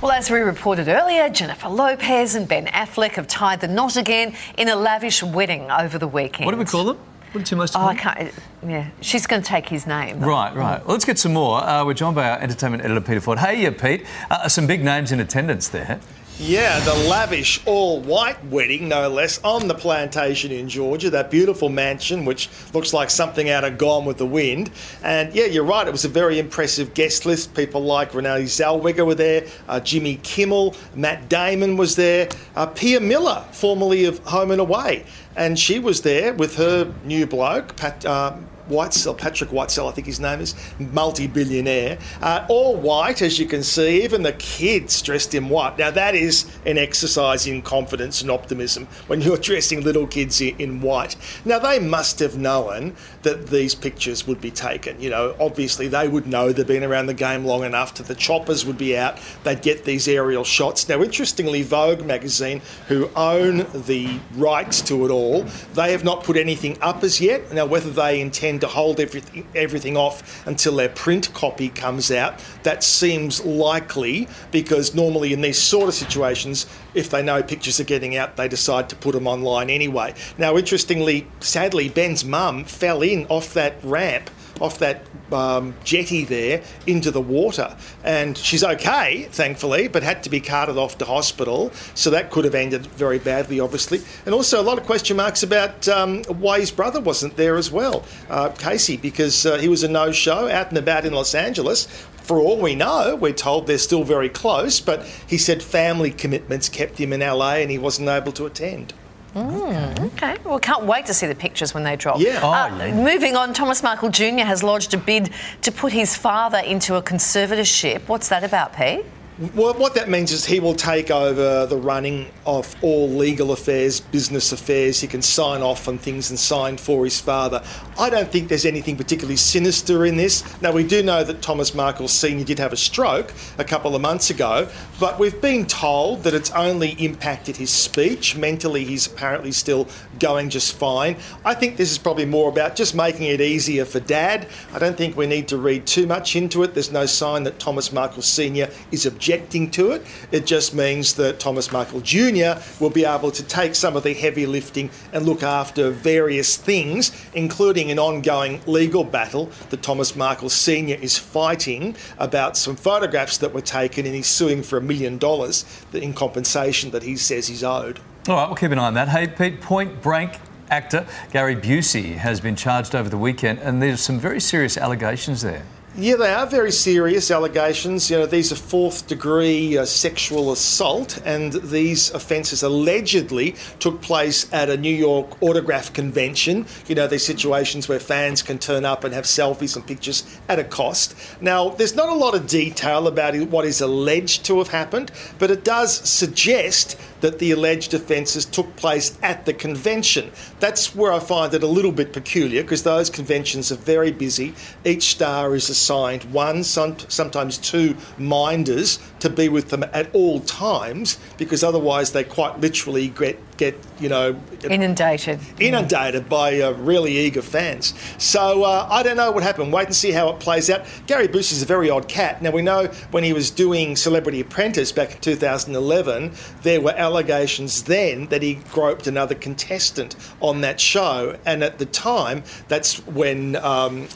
Well, as we reported earlier, Jennifer Lopez and Ben Affleck have tied the knot again in a lavish wedding over the weekend. What do we call them? What did you most? Oh, I can't. Yeah, she's going to take his name. though. Right, right. Well, let's get some more. Uh, we're joined by our entertainment editor, Peter Ford. Hey, yeah, Pete. Uh, some big names in attendance there. Yeah, the lavish all white wedding, no less, on the plantation in Georgia, that beautiful mansion which looks like something out of Gone with the Wind. And yeah, you're right, it was a very impressive guest list. People like Renee Zellweger were there, uh, Jimmy Kimmel, Matt Damon was there, uh, Pia Miller, formerly of Home and Away. And she was there with her new bloke, Pat. Uh, Whitesell, Patrick Whitesell, I think his name is, multi-billionaire, uh, all white, as you can see, even the kids dressed in white. Now that is an exercise in confidence and optimism when you're dressing little kids in, white. Now they must have known that these pictures would be taken. You know, obviously they would know they've been around the game long enough to the choppers would be out. They'd get these aerial shots. Now, interestingly, Vogue magazine, who own the rights to it all, they have not put anything up as yet. Now, whether they intend to hold everything everything off until their print copy comes out. That seems likely because normally in these sort of situations, if they know pictures are getting out, they decide to put them online anyway. Now, interestingly, sadly, Ben's mum fell in off that ramp off that um, jetty there into the water. And she's okay, thankfully, but had to be carted off to hospital. So that could have ended very badly, obviously. And also a lot of question marks about um, why his brother wasn't there as well, uh, Casey, because uh, he was a no show out and about in Los Angeles. For all we know, we're told they're still very close, but he said family commitments kept him in LA and he wasn't able to attend. Okay, well, can't wait to see the pictures when they drop. Yeah. Oh, Uh. Moving on, Thomas Markle Jr. has lodged a bid to put his father into a conservatorship. What's that about, Pete? What that means is he will take over the running of all legal affairs, business affairs. He can sign off on things and sign for his father. I don't think there's anything particularly sinister in this. Now, we do know that Thomas Markle Sr. did have a stroke a couple of months ago, but we've been told that it's only impacted his speech. Mentally, he's apparently still going just fine. I think this is probably more about just making it easier for dad. I don't think we need to read too much into it. There's no sign that Thomas Markle Sr. is objecting to it. It just means that Thomas Markle Jr. will be able to take some of the heavy lifting and look after various things, including an ongoing legal battle that Thomas Markle Sr. is fighting about some photographs that were taken and he's suing for a million dollars in compensation that he says he's owed. All right, we'll keep an eye on that. Hey, Pete, Point Break actor Gary Busey has been charged over the weekend, and there's some very serious allegations there. Yeah, they are very serious allegations. You know, these are fourth degree uh, sexual assault, and these offences allegedly took place at a New York autograph convention. You know, these situations where fans can turn up and have selfies and pictures at a cost. Now, there's not a lot of detail about what is alleged to have happened, but it does suggest that the alleged offences took place at the convention. That's where I find it a little bit peculiar because those conventions are very busy. Each star is assigned one, some, sometimes two minders to be with them at all times because otherwise they quite literally get, get you know, Inundated. inundated by uh, really eager fans. So uh, I don't know what happened. Wait and see how it plays out. Gary Busey is a very odd cat. Now we know when he was doing Celebrity Apprentice back in 2011, there were allegations then that he groped another contestant on that show, and at the time, that's when. Um,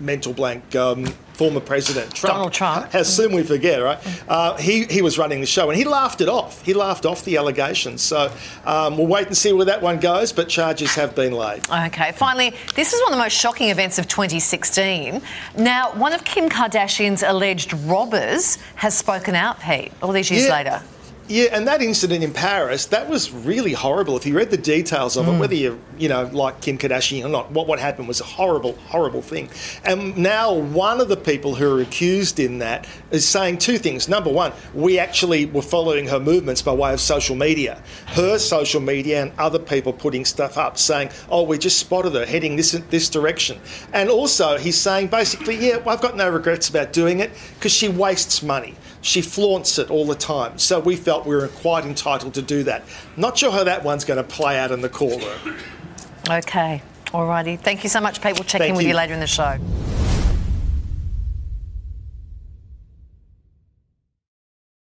Mental blank. Um, former President Trump. Donald Trump. How soon we forget, right? Uh, he he was running the show and he laughed it off. He laughed off the allegations. So um, we'll wait and see where that one goes. But charges have been laid. Okay, finally, this is one of the most shocking events of 2016. Now, one of Kim Kardashian's alleged robbers has spoken out, Pete, all these years Yeah. later. Yeah, and that incident in Paris, that was really horrible. If you read the details of it, hmm. whether you, you know, like Kim Kardashian or not, what, what happened was a horrible, horrible thing. And now one of the people who are accused in that is saying two things. Number one, we actually were following her movements by way of social media. Her social media and other people putting stuff up saying, oh, we just spotted her heading this, this direction. And also, he's saying basically, yeah, I've got no regrets about doing it because she wastes money. She flaunts it all the time. So we felt we were quite entitled to do that. Not sure how that one's going to play out in the courtroom. Okay, All righty. Thank you so much, Pete. We'll check Thank in with you you. later in the show.